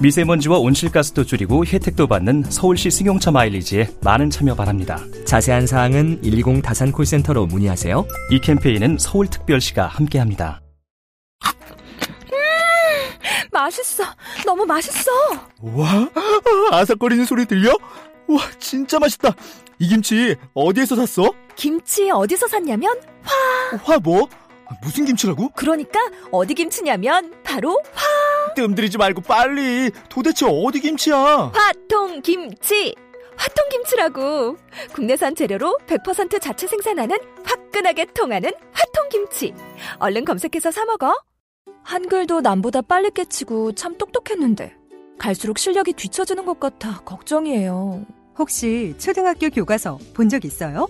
미세먼지와 온실가스도 줄이고 혜택도 받는 서울시 승용차 마일리지에 많은 참여 바랍니다. 자세한 사항은 120 다산 콜센터로 문의하세요. 이 캠페인은 서울특별시가 함께합니다. 맛있어 너무 맛있어 와, 아삭거리는 소리 들려? 와, 진짜 맛있다. 이 김치 어디에서 샀어? 김치 어디서 샀냐면 화 뭐? 무슨 김치라고? 그러니까 어디 김치냐면 바로 뜸들이지 말고 빨리. 도대체 어디 김치야? 화통 김치 화통 김치라고 국내산 재료로 100% 자체 생산하는 화끈하게 통하는 화통 김치 얼른 검색해서 사 먹어 한글도 남보다 빨리 깨치고 참 똑똑했는데 갈수록 실력이 뒤처지는 것 같아 걱정이에요 혹시 초등학교 교과서 본 적 있어요?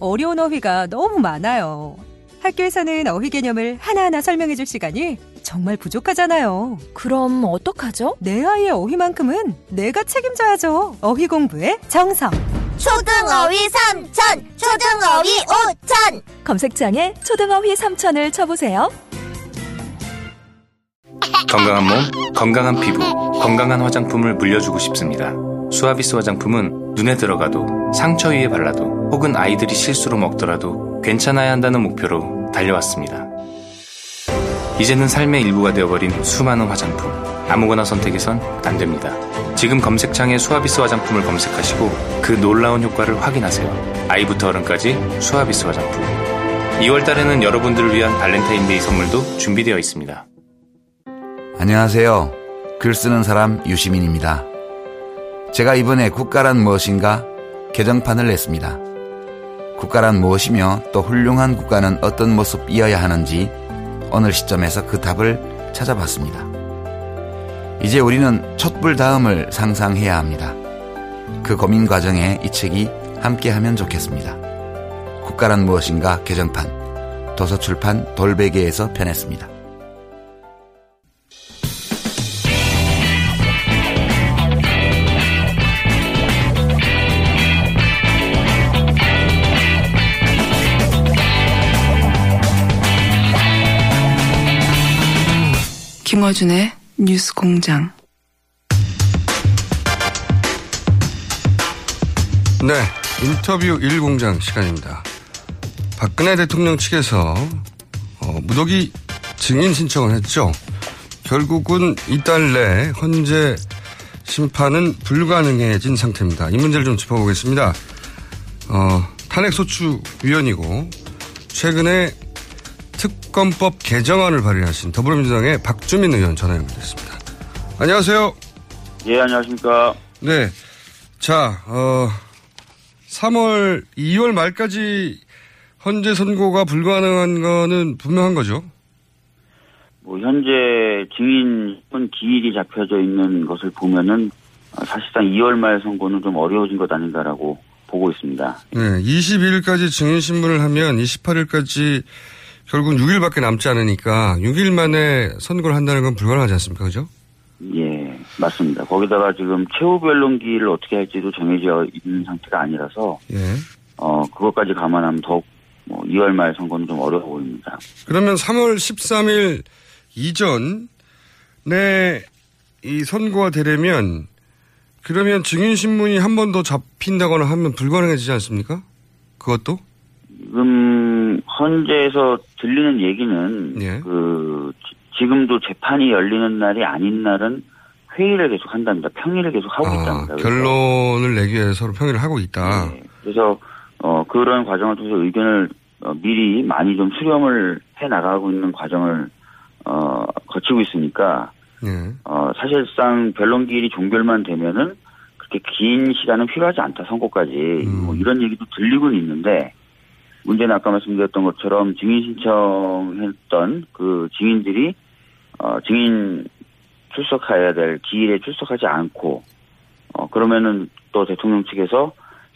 어려운 어휘가 너무 많아요. 학교에서는 어휘 개념을 하나하나 설명해 줄 시간이 정말 부족하잖아요. 그럼 어떡하죠? 내 아이의 어휘만큼은 내가 책임져야죠. 어휘 공부의 정성. 초등어휘 3천, 초등어휘 5천. 검색창에 초등어휘 3천을 쳐보세요 건강한 몸, 건강한 피부, 건강한 화장품을 물려주고 싶습니다. 수아비스 화장품은 눈에 들어가도 상처 위에 발라도 혹은 아이들이 실수로 먹더라도 괜찮아야 한다는 목표로 달려왔습니다. 이제는 삶의 일부가 되어버린 수많은 화장품. 아무거나 선택해선 안 됩니다. 지금 검색창에 수아비스 화장품을 검색하시고 그 놀라운 효과를 확인하세요. 아이부터 어른까지 수아비스 화장품. 2월 달에는 여러분들을 위한 발렌타인데이 선물도 준비되어 있습니다. 안녕하세요. 글 쓰는 사람 유시민입니다. 제가 이번에 국가란 무엇인가 개정판을 냈습니다. 국가란 무엇이며 또 훌륭한 국가는 어떤 모습이어야 하는지 오늘 시점에서 그 답을 찾아봤습니다. 이제 우리는 촛불 다음을 상상해야 합니다. 그 고민 과정에 이 책이 함께하면 좋겠습니다. 국가란 무엇인가 개정판 도서출판 돌베개에서 편했습니다. 김어준의 뉴스 공장. 네, 인터뷰 1공장 시간입니다. 박근혜 대통령 측에서 어, 무더기 증인 신청을 했죠. 결국은 이달 내 헌재 심판은 불가능해진 상태입니다. 이 문제를 좀 짚어보겠습니다. 어, 탄핵소추위원이고 최근에 특검법 개정안을 발의하신 더불어민주당의 박주민 의원 전화 연결됐습니다. 안녕하세요. 예, 안녕하십니까. 네. 자, 어, 3월, 2월 말까지 헌재 선고가 불가능한 거는 분명한 거죠? 뭐, 현재 증인은 기일이 잡혀져 있는 것을 보면은 어, 사실상 2월 말 선고는 좀 어려워진 것 아닌가라고 보고 있습니다. 네. 22일까지 증인 신문을 하면 28일까지 결국 6일밖에 남지 않으니까 6일 만에 선고를 한다는 건 불가능하지 않습니까? 그죠? 예, 맞습니다. 거기다가 지금 최후 변론기를 어떻게 할지도 정해져 있는 상태가 아니라서 예. 어 그것까지 감안하면 더욱 뭐 2월 말 선거는 좀 어려워 보입니다. 그러면 3월 13일 이전에 이 선고가 되려면 그러면 증인신문이 한 번 더 잡힌다거나 하면 불가능해지지 않습니까? 그것도? 지금 헌재에서 들리는 얘기는 예. 그 지- 지금도 재판이 열리는 날이 아닌 날은 회의를 계속 한답니다. 평의를 계속 하고 아, 있답니다. 결론을 내기 위해서 서로 평의를 하고 있다. 네. 그래서 어 그런 과정을 통해서 의견을 어, 미리 많이 좀 수렴을 해 나가고 있는 과정을 어 거치고 있으니까 예. 어 사실상 변론기일이 종결만 되면은 그렇게 긴 시간은 필요하지 않다 선고까지 뭐 이런 얘기도 들리고는 있는데 문제는 아까 말씀드렸던 것처럼 증인 신청했던 그 증인들이 어 증인 출석해야 될 기일에 출석하지 않고 어 그러면은 또 대통령 측에서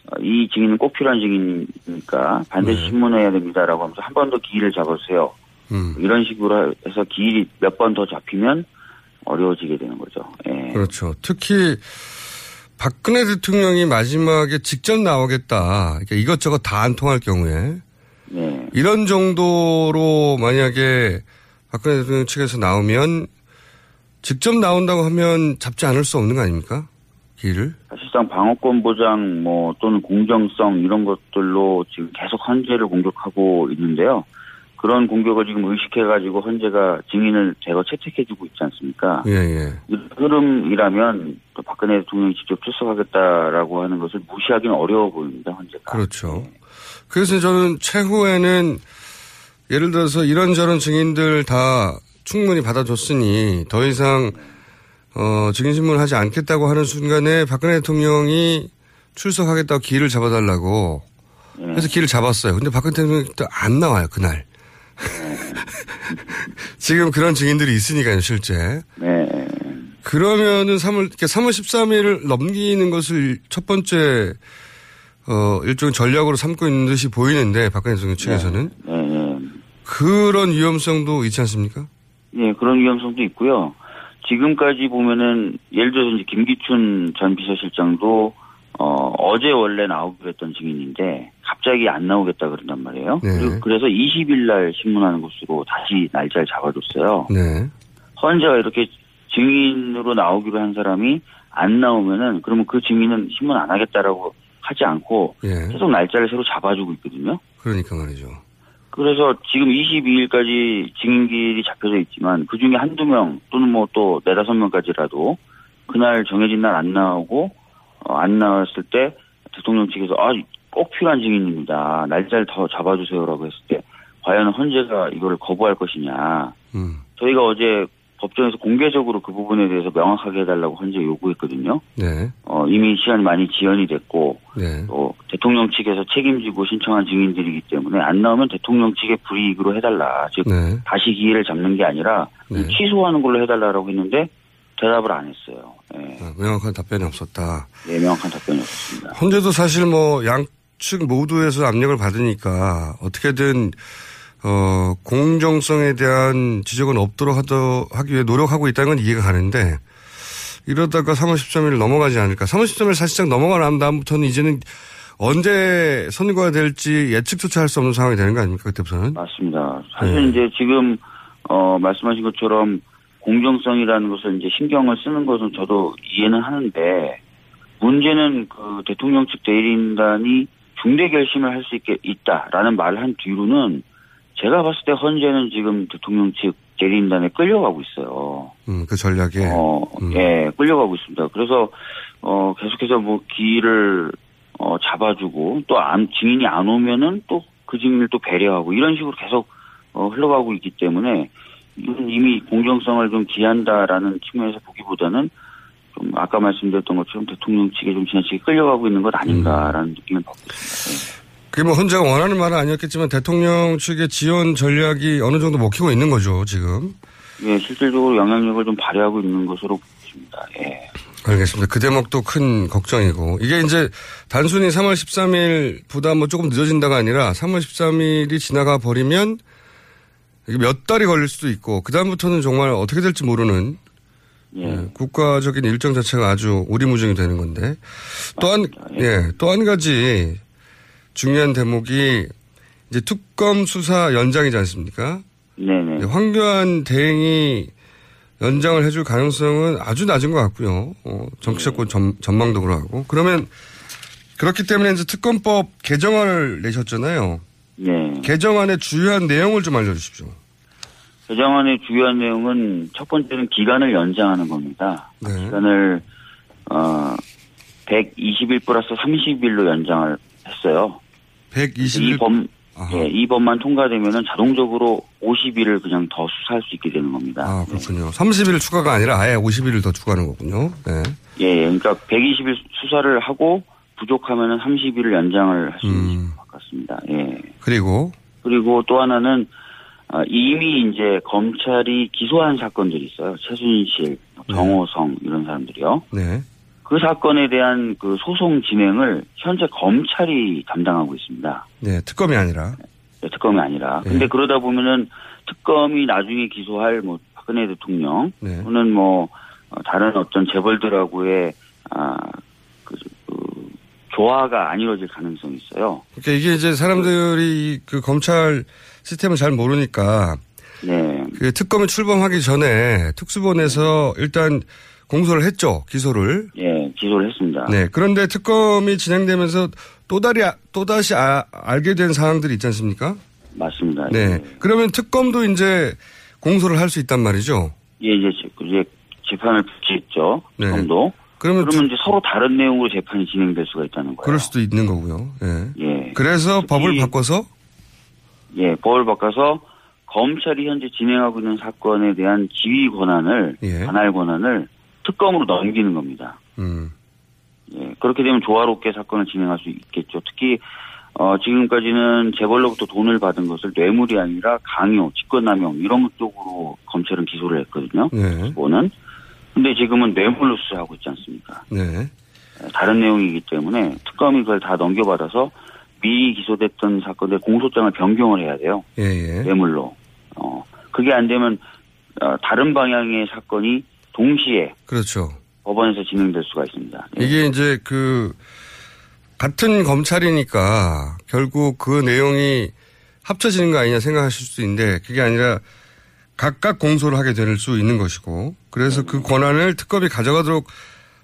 어, 이 증인은 꼭 필요한 증인이니까 반드시 네. 신문해야 됩니다라고 하면서 한 번 더 기일을 잡아주세요. 음. 이런 식으로 해서 기일이 몇 번 더 잡히면 어려워지게 되는 거죠. 예. 그렇죠. 특히 박근혜 대통령이 마지막에 직접 나오겠다. 그러니까 이것저것 다 안 통할 경우에 네. 이런 정도로 만약에 박근혜 대통령 측에서 나오면 직접 나온다고 하면 잡지 않을 수 없는 거 아닙니까? 길을. 사실상 방어권 보장 뭐 또는 공정성 이런 것들로 지금 계속 헌재를 공격하고 있는데요. 그런 공격을 지금 의식해가지고 헌재가 증인을 대거 채택해주고 있지 않습니까? 예, 예. 이 흐름이라면 또 박근혜 대통령이 직접 출석하겠다라고 하는 것을 무시하기는 어려워 보입니다, 헌재가. 그렇죠. 그래서 저는 최후에는 예를 들어서 이런저런 증인들 다 충분히 받아줬으니 더 이상 어, 증인신문을 하지 않겠다고 하는 순간에 박근혜 대통령이 출석하겠다고 기회를 잡아달라고 해서 기회를 잡았어요. 근데 박근혜 대통령이 또 안 나와요, 그날. 지금 그런 증인들이 있으니까요, 실제. 네. 그러면은 3월, 3월 13일을 넘기는 것을 첫 번째, 어, 일종의 전략으로 삼고 있는 듯이 보이는데, 박근혜 대통령 측에서는. 네, 네. 그런 위험성도 있지 않습니까? 예, 그런 위험성도 있고요. 지금까지 보면은 예를 들어서 이제 김기춘 전 비서실장도 어 어제 원래 나오기로 했던 증인인데 갑자기 안 나오겠다 그런단 말이에요. 네. 그래서 20일 날 신문하는 것으로 다시 날짜를 잡아줬어요. 네. 헌재가 이렇게 증인으로 나오기로 한 사람이 안 나오면은 그러면 그 증인은 신문 안 하겠다라고 하지 않고 예. 계속 날짜를 새로 잡아주고 있거든요. 그러니까 말이죠. 그래서 지금 22일까지 증인길이 잡혀져 있지만 그 중에 한두 명 또는 뭐 또 네다섯 명까지라도 그날 정해진 날 안 나오고 어, 안 나왔을 때 대통령 측에서 아 꼭 필요한 증인입니다. 날짜를 더 잡아주세요라고 했을 때 과연 헌재가 이거를 거부할 것이냐. 음. 저희가 어제 법정에서 공개적으로 그 부분에 대해서 명확하게 해달라고 헌재 요구했거든요. 네. 어, 이미 시간이 많이 지연이 됐고 네. 또 대통령 측에서 책임지고 신청한 증인들이기 때문에 안 나오면 대통령 측의 불이익으로 해달라. 즉 네. 다시 기회를 잡는 게 아니라 네. 취소하는 걸로 해달라고 했는데 대답을 안 했어요. 예, 아, 명확한 답변이 없었다. 예, 명확한 답변이 없었습니다. 헌재도 사실 뭐 양측 모두에서 압력을 받으니까 어떻게든 어, 공정성에 대한 지적은 없도록 하도, 하기 위해 노력하고 있다는 건 이해가 가는데 이러다가 3월 13일 넘어가지 않을까. 3월 13일 사실상 넘어가 난 다음부터는 이제는 언제 선거가 될지 예측조차 할 수 없는 상황이 되는 거 아닙니까? 그때부터는? 맞습니다. 사실 네. 이제 지금 어 말씀하신 것처럼 공정성이라는 것을 이제 신경을 쓰는 것은 저도 이해는 하는데 문제는 그 대통령 측 대리인단이 중대 결심을 할 수 있게 있다라는 말을 한 뒤로는 제가 봤을 때 헌재는 지금 대통령 측 대리인단에 끌려가고 있어요. 음, 그 전략에. 어, 예, 끌려가고 있습니다. 그래서, 어, 계속해서 뭐, 기일을, 어, 잡아주고, 또 안, 증인이 안 오면은 또 그 증인을 또 배려하고, 이런 식으로 계속, 어, 흘러가고 있기 때문에, 이건 이미 공정성을 좀 기한다라는 측면에서 보기보다는, 좀, 아까 말씀드렸던 것처럼 대통령 측에 좀 지나치게 끌려가고 있는 것 아닌가라는 느낌을 받고 있습니다. 그게 뭐 헌재가 원하는 말은 아니었겠지만 대통령 측의 지원 전략이 어느 정도 먹히고 있는 거죠, 지금. 예, 실질적으로 영향력을 좀 발휘하고 있는 것으로 보입니다. 예. 알겠습니다. 그 대목도 큰 걱정이고. 이게 이제 단순히 3월 13일보다 뭐 조금 늦어진다가 아니라 3월 13일이 지나가 버리면 이게 몇 달이 걸릴 수도 있고, 그 다음부터는 정말 어떻게 될지 모르는 예, 국가적인 일정 자체가 아주 오리무중이 되는 건데. 또 한, 예, 또 한 가지 중요한 대목이 이제 특검 수사 연장이지 않습니까? 네네. 황교안 대행이 연장을 해줄 가능성은 아주 낮은 것 같고요. 어, 정치적인 전, 전망도 그러고. 그러면 그렇기 때문에 이제 특검법 개정안을 내셨잖아요. 네. 개정안의 주요한 내용을 좀 알려주십시오. 개정안의 주요한 내용은 첫 번째는 기간을 연장하는 겁니다. 네. 기간을 어 120일 플러스 30일로 연장을 했어요. 120일 이 법, 예, 이 법만 통과되면은 자동적으로 50일을 그냥 더 수사할 수 있게 되는 겁니다. 아, 그렇군요. 30일 추가가 아니라 아예 50일을 더 추가하는 거군요. 네. 예, 예, 그러니까 120일 수사를 하고 부족하면은 30일을 연장을 할수 있는 것 같습니다. 예. 그리고 그리고 또 하나는 어, 이미 이제 검찰이 기소한 사건들이 있어요. 최순실, 정호성 이런 사람들이요. 네. 그 사건에 대한 그 소송 진행을 현재 검찰이 담당하고 있습니다. 네, 특검이 아니라. 네, 특검이 아니라. 네. 근데 그러다 보면은 특검이 나중에 기소할 뭐 박근혜 대통령 네. 또는 뭐 어, 다른 어떤 재벌들하고의 아, 조화가 안 이루어질 가능성이 있어요. 그러니까 이게 이제 사람들이 그 검찰 시스템을 잘 모르니까 네. 그 특검이 출범하기 전에 특수본에서 일단 공소를 했죠. 기소를. 예, 기소를 했습니다. 네. 그런데 특검이 진행되면서 또다리, 또다시 아- 알게 된 사항들이 있지 않습니까? 맞습니다. 네. 그러면 특검도 이제 공소를 할 수 있단 말이죠. 예, 이제 재판을 붙였죠. 네. 특검도. 그러면 그러면 이제 서로 다른 내용으로 재판이 진행될 수가 있다는 거예요. 그럴 수도 있는 거고요. 예. 예. 그래서 법을 이- 바꿔서 예, 법을 바꿔서 검찰이 현재 진행하고 있는 사건에 대한 지휘 권한을, 예. 관할 권한을 특검으로 넘기는 겁니다. 음. 예, 그렇게 되면 조화롭게 사건을 진행할 수 있겠죠. 특히 어, 지금까지는 재벌로부터 돈을 받은 것을 뇌물이 아니라 강요, 직권남용 이런 것 쪽으로 검찰은 기소를 했거든요. 네. 기본은. 근데 지금은 뇌물로 수사하고 있지 않습니까? 네. 다른 내용이기 때문에 특검이 그걸 다 넘겨받아서 미리 기소됐던 사건의 공소장을 변경을 해야 돼요. 예, 예. 뇌물로. 어, 그게 안 되면 어, 다른 방향의 사건이 동시에 그렇죠. 법원에서 진행될 수가 있습니다. 예. 이게 이제 그 같은 검찰이니까 결국 그 내용이 합쳐지는 거 아니냐 생각하실 수 있는데 그게 아니라 각각 공소를 하게 될 수 있는 것이고 그래서 그 권한을 특검이 가져가도록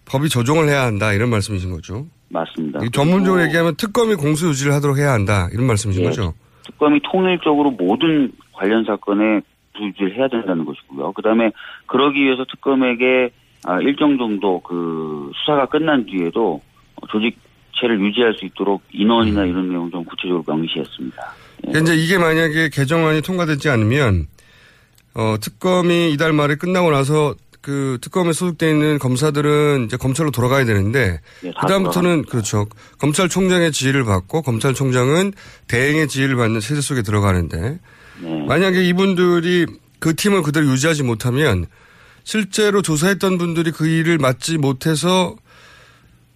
법이 조정을 해야 한다 이런 말씀이신 거죠. 맞습니다. 전문적으로 얘기하면 특검이 공소 유지를 하도록 해야 한다 이런 말씀이신 예. 거죠. 특검이 통일적으로 모든 관련 사건에 부주를 해야 된다는 것이고요. 그다음에 그러기 위해서 특검에게 아, 일정 정도 그 수사가 끝난 뒤에도 조직체를 유지할 수 있도록 인원이나 음. 이런 내용 좀 구체적으로 명시했습니다. 그러니까 이제 이게 만약에 개정안이 통과되지 않으면 어, 특검이 이달 말에 끝나고 나서 그 특검에 소속돼 있는 검사들은 이제 검찰로 돌아가야 되는데 예, 다 그다음부터는 그렇죠. 검찰총장의 지휘를 받고 검찰총장은 대행의 지휘를 받는 체제 속에 들어가는데 네. 만약에 이분들이 그 팀을 그대로 유지하지 못하면 실제로 조사했던 분들이 그 일을 맡지 못해서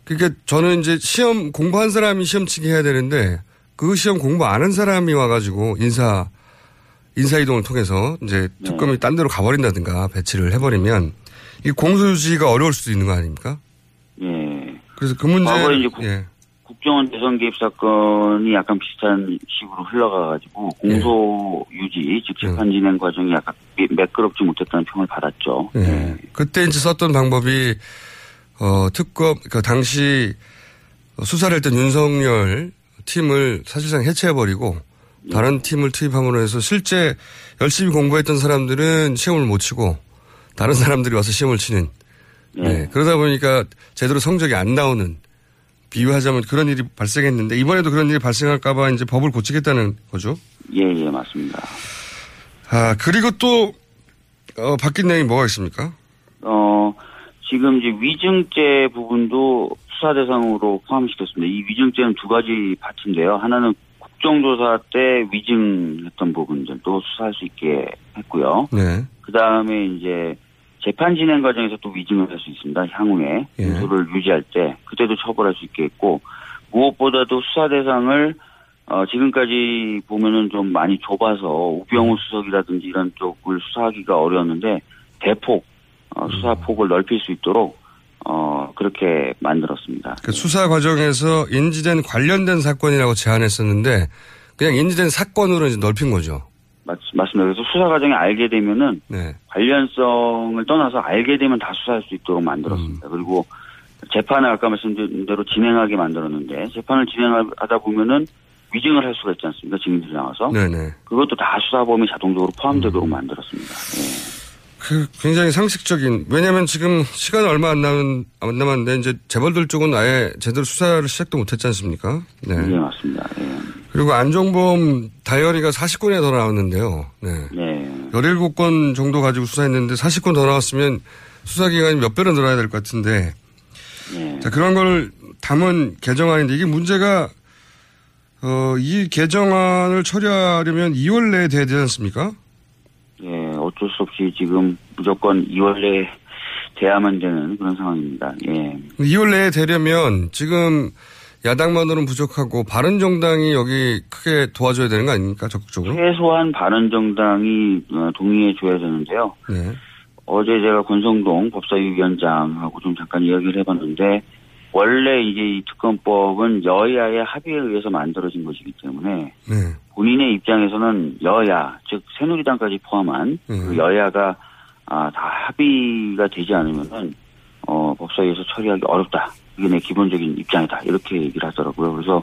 그러니까 저는 이제 시험 공부한 사람이 시험 치게 해야 되는데 그 시험 공부 안 한 사람이 와가지고 인사 인사 이동을 통해서 이제 네. 특검이 딴 데로 가버린다든가 배치를 해버리면 이 공소 유지가 어려울 수도 있는 거 아닙니까? 예. 그래서 그 문제 과거에 이제 국- 예. 국정원 대선 개입 사건이 약간 비슷한 식으로 흘러가가지고 공소 예. 유지, 즉 재판 진행 과정이 약간 매- 매끄럽지 못했다는 평을 받았죠. 예. 그때 이제 썼던 방법이 어 특검 그 당시 수사를 했던 윤석열 팀을 사실상 해체해버리고 다른 팀을 투입함으로 해서 실제 열심히 공부했던 사람들은 시험을 못 치고 다른 사람들이 와서 시험을 치는 네. 그러다 보니까 제대로 성적이 안 나오는 비유하자면 그런 일이 발생했는데 이번에도 그런 일이 발생할까봐 이제 법을 고치겠다는 거죠. 예, 예, 맞습니다. 아 그리고 또 어, 바뀐 내용이 뭐가 있습니까? 어, 지금 이제 위증죄 부분도 수사 대상으로 포함시켰습니다. 이 위증죄는 두 가지 파트인데요. 하나는 국정조사 때 위증했던 부분들도 수사할 수 있게 했고요. 네. 그 다음에 이제 재판 진행 과정에서 또 위증을 할 수 있습니다. 향후에 예. 공소를 유지할 때 그때도 처벌할 수 있게 했고 무엇보다도 수사 대상을 어, 지금까지 보면은 좀 많이 좁아서 우병우 수석이라든지 이런 쪽을 수사하기가 어려웠는데 대폭 어, 수사 폭을 넓힐 수 있도록 어, 그렇게 만들었습니다. 그 수사 과정에서 인지된 관련된 사건이라고 제안했었는데 그냥 인지된 사건으로 이제 넓힌 거죠. 맞, 맞습니다. 그래서 수사 과정에 알게 되면은 네. 관련성을 떠나서 알게 되면 다 수사할 수 있도록 음. 만들었습니다. 그리고 재판을 아까 말씀드린 대로 진행하게 만들었는데 재판을 진행하다 보면은 위증을 할 수가 있지 않습니까? 증인들이 나와서 네네. 그것도 다 수사 범위 자동적으로 포함되도록 만들었습니다. 그 굉장히 상식적인 왜냐하면 지금 시간 얼마 안 남은 안 남았는데 이제 재벌들 쪽은 아예 제대로 수사를 시작도 못했지 않습니까? 네. 예, 맞습니다. 예. 그리고 안종범 다이어리가 40건이나 더 나왔는데요. 네. 네. 17건 정도 가지고 수사했는데 40건 더 나왔으면 수사 기간이 몇 배로 늘어야 될 것 같은데 예. 자, 그런 걸 담은 개정안인데 이게 문제가 어, 이 개정안을 처리하려면 2월 내에 돼야 되지 않습니까? 없이 지금 무조건 2월 내에 돼야만 되는 그런 상황입니다. 예. 2월 내에 되려면 지금 야당만으로는 부족하고 바른 정당이 여기 크게 도와줘야 되는 거 아닙니까 적극적으로? 최소한 바른 정당이 어, 동의해 줘야 되는데요. 네. 어제 제가 권성동 법사위 위원장하고 좀 잠깐 이야기를 해봤는데 원래 이제 이 특검법은 여야의 합의에 의해서 만들어진 것이기 때문에 네. 본인의 입장에서는 여야 즉 새누리당까지 포함한 그 여야가 아, 다 합의가 되지 않으면은 어, 법사위에서 처리하기 어렵다. 이게 내 기본적인 입장이다. 이렇게 얘기를 하더라고요. 그래서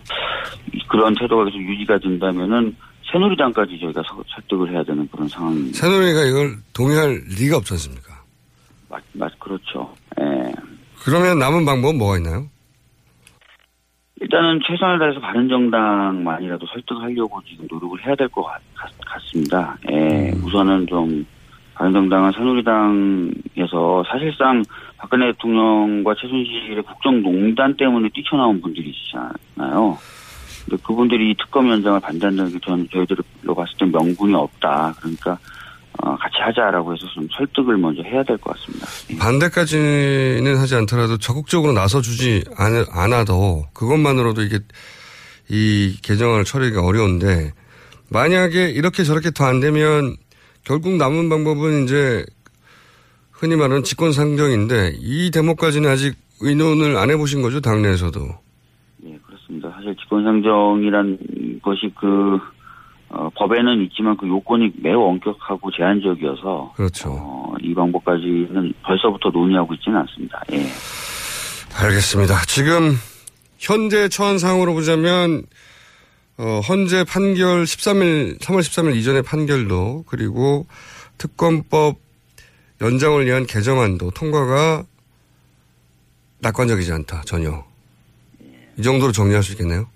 이- 그런 태도가 계속 유지가 된다면은 새누리당까지 저희가 서- 설득을 해야 되는 그런 상황입니다. 새누리가 이걸 동의할 리가 없지 않습니까? 맞, 맞, 그렇죠. 예. 그러면 남은 방법은 뭐가 있나요? 일단은 최선을 다해서 바른 정당만이라도 설득하려고 지금 노력을 해야 될 것 같습니다. 예, 우선은 좀 바른 정당은 새누리당에서 사실상 박근혜 대통령과 최순실의 국정농단 때문에 뛰쳐나온 분들이시잖아요. 근데 그분들이 이 특검 연장을 반대한다는 게 저는 저희들로 봤을 때 명분이 없다. 그러니까 어, 같이 하자라고 해서 좀 설득을 먼저 해야 될 것 같습니다. 반대까지는 하지 않더라도 적극적으로 나서주지 않, 않아도 그것만으로도 이게 이 개정안을 처리하기가 어려운데 만약에 이렇게 저렇게 더 안 되면 결국 남은 방법은 이제 흔히 말하는 직권상정인데 이 대목까지는 아직 의논을 안 해보신 거죠 당내에서도. 예, 그렇습니다. 사실 직권상정이란 것이 그 어, 법에는 있지만 그 요건이 매우 엄격하고 제한적이어서 그렇죠. 어, 이 방법까지는 벌써부터 논의하고 있지는 않습니다. 예. 알겠습니다. 지금 현재 처한상으로 보자면 어, 현재 판결 13일 3월 13일 이전의 판결도 그리고 특검법 연장을 위한 개정안도 통과가 낙관적이지 않다 전혀. 이 정도로 정리할 수 있겠네요.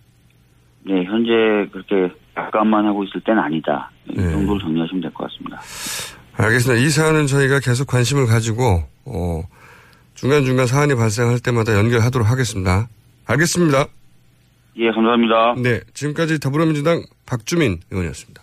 네, 현재 그렇게 약간만 하고 있을 때는 아니다. 이 네. 정도로 정리하시면 될 것 같습니다. 알겠습니다. 이 사안은 저희가 계속 관심을 가지고 어, 중간중간 사안이 발생할 때마다 연결하도록 하겠습니다. 알겠습니다. 예, 감사합니다. 네, 지금까지 더불어민주당 박주민 의원이었습니다.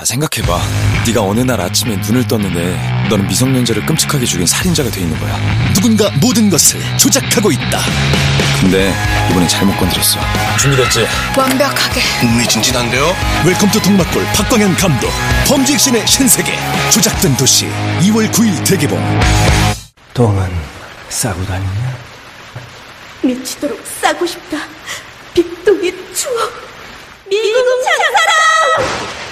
자 생각해봐 네가 어느 날 아침에 눈을 떴는데 너는 미성년자를 끔찍하게 죽인 살인자가 돼 있는 거야 누군가 모든 것을 조작하고 있다 근데 이번엔 잘못 건드렸어 준비됐지? 완벽하게 흥미진진한데요? 웰컴 투 동막골 박광현 감독 범죄 액션의 신세계 조작된 도시 2월 9일 대개봉 똥은 싸고 다니냐? 미치도록 싸고 싶다. 빅똥의 추억. 미국 장사랑!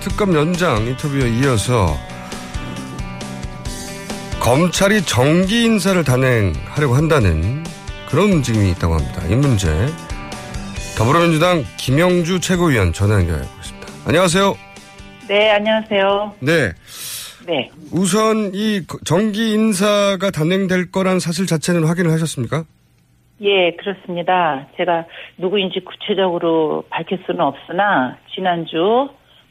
특검 연장 인터뷰에 이어서 검찰이 정기 인사를 단행하려고 한다는 그런 움직임이 있다고 합니다. 이 문제. 더불어민주당 김영주 최고위원 전화 연결해 보겠습니다. 안녕하세요. 네, 안녕하세요. 네. 네. 우선 이 정기 인사가 단행될 거란 사실 자체는 확인을 하셨습니까? 예, 그렇습니다. 제가 누구인지 구체적으로 밝힐 수는 없으나 지난주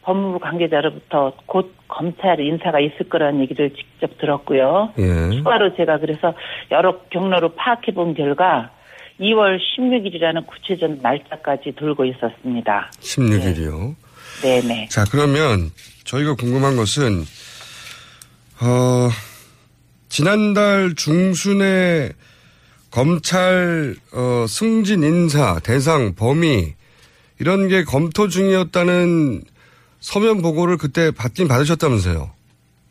법무부 관계자로부터 곧 검찰 인사가 있을 거라는 얘기를 직접 들었고요. 예. 추가로 제가 그래서 여러 경로로 파악해 본 결과 2월 16일이라는 구체적 날짜까지 돌고 있었습니다. 16일이요. 네 네. 자, 그러면 저희가 궁금한 것은, 어, 지난달 중순에 검찰, 어, 승진 인사, 대상, 범위, 이런 게 검토 중이었다는 서면 보고를 그때 받긴 받으셨다면서요?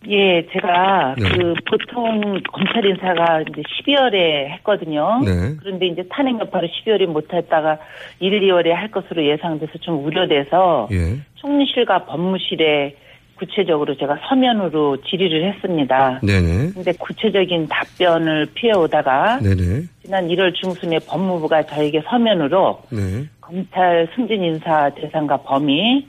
예, 제가 네. 그 보통 검찰 인사가 이제 12월에 했거든요. 네. 그런데 이제 탄핵 여파로 12월에 못했다가 1, 2월에 할 것으로 예상돼서 좀 우려돼서 예. 총리실과 법무실에 구체적으로 제가 서면으로 질의를 했습니다. 네네. 근데 구체적인 답변을 피해오다가 네네. 지난 1월 중순에 법무부가 저에게 서면으로 네. 검찰 승진 인사 대상과 범위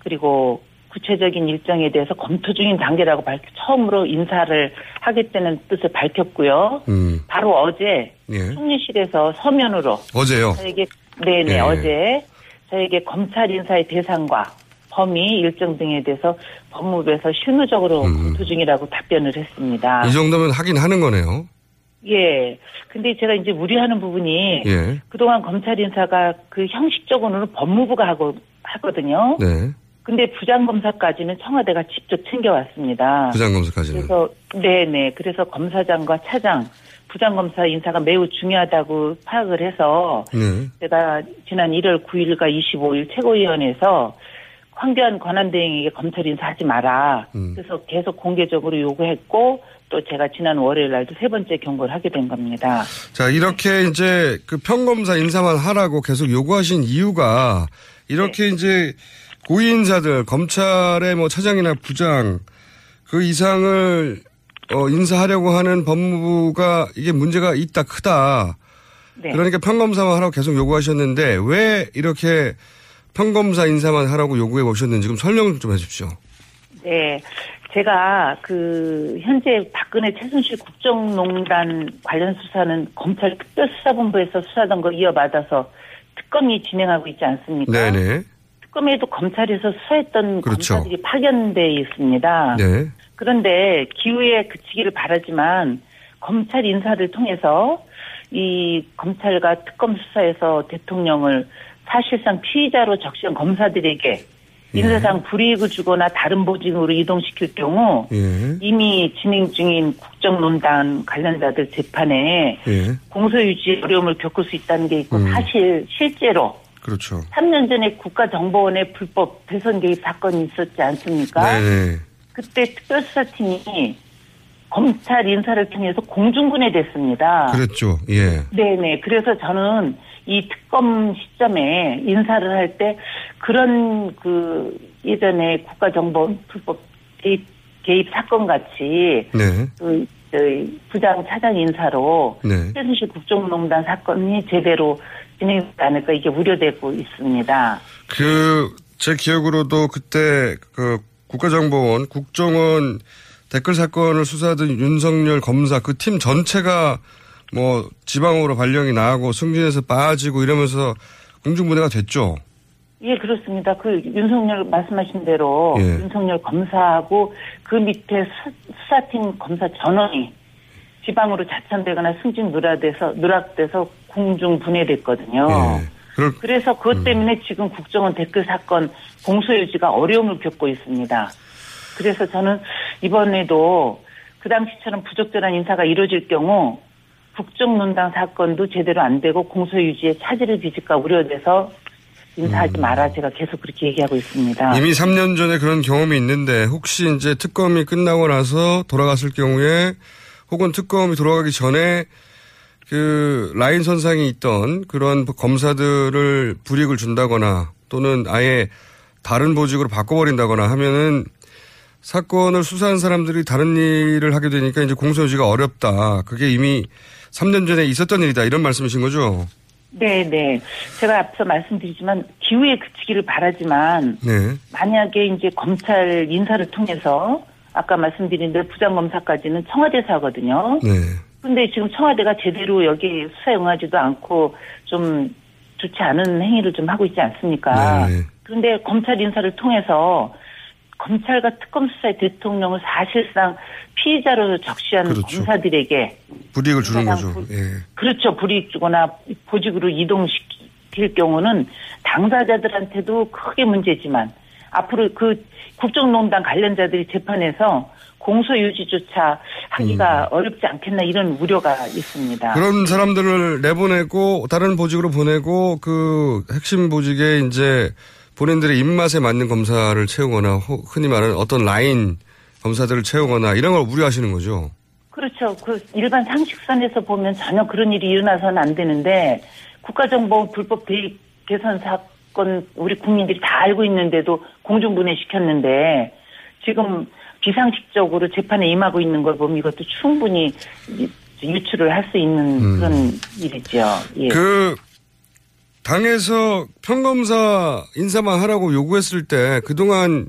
그리고 구체적인 일정에 대해서 검토 중인 단계라고 밝 처음으로 인사를 하겠다는 뜻을 밝혔고요. 음. 바로 어제 예. 총리실에서 서면으로 어제요? 저에게 네네 예. 어제 저에게 검찰 인사의 대상과 범위 일정 등에 대해서 법무부에서 실무적으로 검토 중이라고 답변을 했습니다. 음. 이 정도면 하긴 하는 거네요. 예. 근데 제가 이제 우려하는 부분이 예. 그동안 검찰 인사가 그 형식적으로는 법무부가 하고 하거든요. 네. 근데 부장검사까지는 청와대가 직접 챙겨왔습니다. 부장검사까지는. 그래서 네네. 그래서 검사장과 차장, 부장검사 인사가 매우 중요하다고 파악을 해서 네. 제가 지난 1월 9일과 25일 최고위원회에서 황교안 권한대행에게 검찰 인사하지 마라. 음. 그래서 계속 공개적으로 요구했고 또 제가 지난 월요일 날도 세 번째 경고를 하게 된 겁니다. 자, 이렇게 이제 그 평검사 인사만 하라고 계속 요구하신 이유가 이렇게 네. 이제 고위 인사들, 검찰의 뭐 차장이나 부장 그 이상을 어, 인사하려고 하는 법무부가 이게 문제가 있다, 크다. 네. 그러니까 평검사만 하라고 계속 요구하셨는데 왜 이렇게 평검사 인사만 하라고 요구해 오셨는지 좀 설명 좀 해주십시오. 네. 제가 그 현재 박근혜 최순실 국정농단 관련 수사는 검찰 특별수사본부에서 수사던 거 이어받아서 특검이 진행하고 있지 않습니까? 네네. 특검에도 검찰에서 수사했던 그렇죠. 검사들이 파견돼 있습니다. 네. 그런데 기후에 그치기를 바라지만 검찰 인사를 통해서 이 검찰과 특검 수사에서 대통령을 사실상 피의자로 적시한 검사들에게 인사상 불이익을 주거나 다른 보직으로 이동시킬 경우 예. 이미 진행 중인 국정농단 관련자들 재판에 예. 공소유지 어려움을 겪을 수 있다는 게 있고 음. 사실 실제로 그렇죠. 3년 전에 국가정보원의 불법 대선 개입 사건이 있었지 않습니까? 네네. 그때 특별수사팀이 검찰 인사를 통해서 공중분해 됐습니다. 그랬죠. 예. 네네. 그래서 저는 이 특검 시점에 인사를 할 때 그런 그 예전에 국가정보 불법 개입, 개입 사건 같이 네. 그 부장 차장 인사로 네. 최순실 국정농단 사건이 제대로 진행되지 않을까 이게 우려되고 있습니다. 그, 제 기억으로도 그때 그 국가정보원, 국정원 댓글 사건을 수사하던 윤석열 검사 그 팀 전체가 뭐 지방으로 발령이 나고 승진해서 빠지고 이러면서 공중분해가 됐죠. 예, 그렇습니다. 그 윤석열 말씀하신 대로 예. 윤석열 검사하고 그 밑에 수, 수사팀 검사 전원이 지방으로 자천되거나 승진 누락돼서 누락돼서 공중 분해됐거든요. 예. 그럴, 그래서 그것 때문에 지금 국정원 댓글 사건 공소 유지가 어려움을 겪고 있습니다. 그래서 저는 이번에도 그 당시처럼 부적절한 인사가 이루어질 경우 국정농단 사건도 제대로 안 되고 공소 유지에 차질을 빚을까 우려돼서 인사하지 마라 제가 계속 그렇게 얘기하고 있습니다. 이미 3년 전에 그런 경험이 있는데 혹시 이제 특검이 끝나고 나서 돌아갔을 경우에 혹은 특검이 돌아가기 전에 그 라인 선상에 있던 그런 검사들을 불이익을 준다거나 또는 아예 다른 보직으로 바꿔버린다거나 하면은 사건을 수사한 사람들이 다른 일을 하게 되니까 이제 공소유지가 어렵다. 그게 이미 3년 전에 있었던 일이다. 이런 말씀이신 거죠? 네, 네. 제가 앞서 말씀드리지만 기후에 그치기를 바라지만 네. 만약에 이제 검찰 인사를 통해서 아까 말씀드린 대로 부장검사까지는 청와대에서 하거든요. 네. 근데 지금 청와대가 제대로 여기 수사 응하지도 않고 좀 좋지 않은 행위를 좀 하고 있지 않습니까? 네. 그런데 검찰 인사를 통해서 검찰과 특검 수사의 대통령을 사실상 피의자로 적시한 그렇죠. 검사들에게 불이익을 주는 거죠. 부- 예. 그렇죠. 불이익 주거나 보직으로 이동시킬 경우는 당사자들한테도 크게 문제지만 앞으로 그 국정농단 관련자들이 재판에서 공소유지조차 하기가 어렵지 않겠나 이런 우려가 있습니다. 음. 그런 사람들을 내보내고 다른 보직으로 보내고 그 핵심 보직에 이제 본인들의 입맛에 맞는 검사를 채우거나 호- 흔히 말하는 어떤 라인 검사들을 채우거나 이런 걸 우려하시는 거죠. 그렇죠. 그 일반 상식선에서 보면 전혀 그런 일이 일어나서는 안 되는데 국가정보 불법 대입 개선 사건 우리 국민들이 다 알고 있는데도 공중분해 시켰는데 지금 비상식적으로 재판에 임하고 있는 걸 보면 이것도 충분히 이- 유출을 할 수 있는 음. 그런 일이죠. 예. 그 당에서 평검사 인사만 하라고 요구했을 때 그동안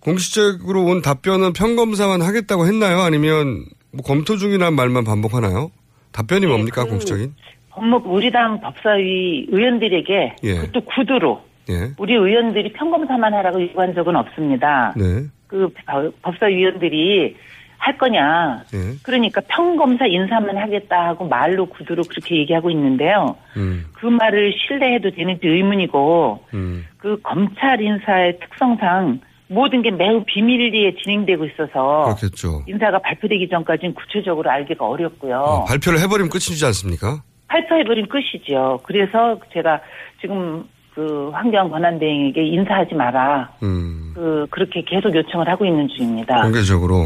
공식적으로 온 답변은 평검사만 하겠다고 했나요? 아니면 뭐 검토 중이라는 말만 반복하나요? 답변이 뭡니까 공식적인? 법무 우리 당 법사위 의원들에게 예. 그것도 구두로 예. 우리 의원들이 평검사만 하라고 요구한 적은 없습니다. 네. 그 법- 법사위원들이 할 거냐. 예. 그러니까 평검사 인사만 하겠다 하고 말로 구두로 그렇게 얘기하고 있는데요. 음. 그 말을 신뢰해도 되는지 의문이고 음. 그 검찰 인사의 특성상 모든 게 매우 비밀리에 진행되고 있어서 그렇겠죠. 인사가 발표되기 전까지는 구체적으로 알기가 어렵고요. 어, 발표를 해버리면 끝이지 않습니까? 발표해버린 끝이죠. 그래서 제가 지금 그 환경 권한대행에게 인사하지 마라. 음. 그 그렇게 계속 요청을 하고 있는 중입니다. 공개적으로.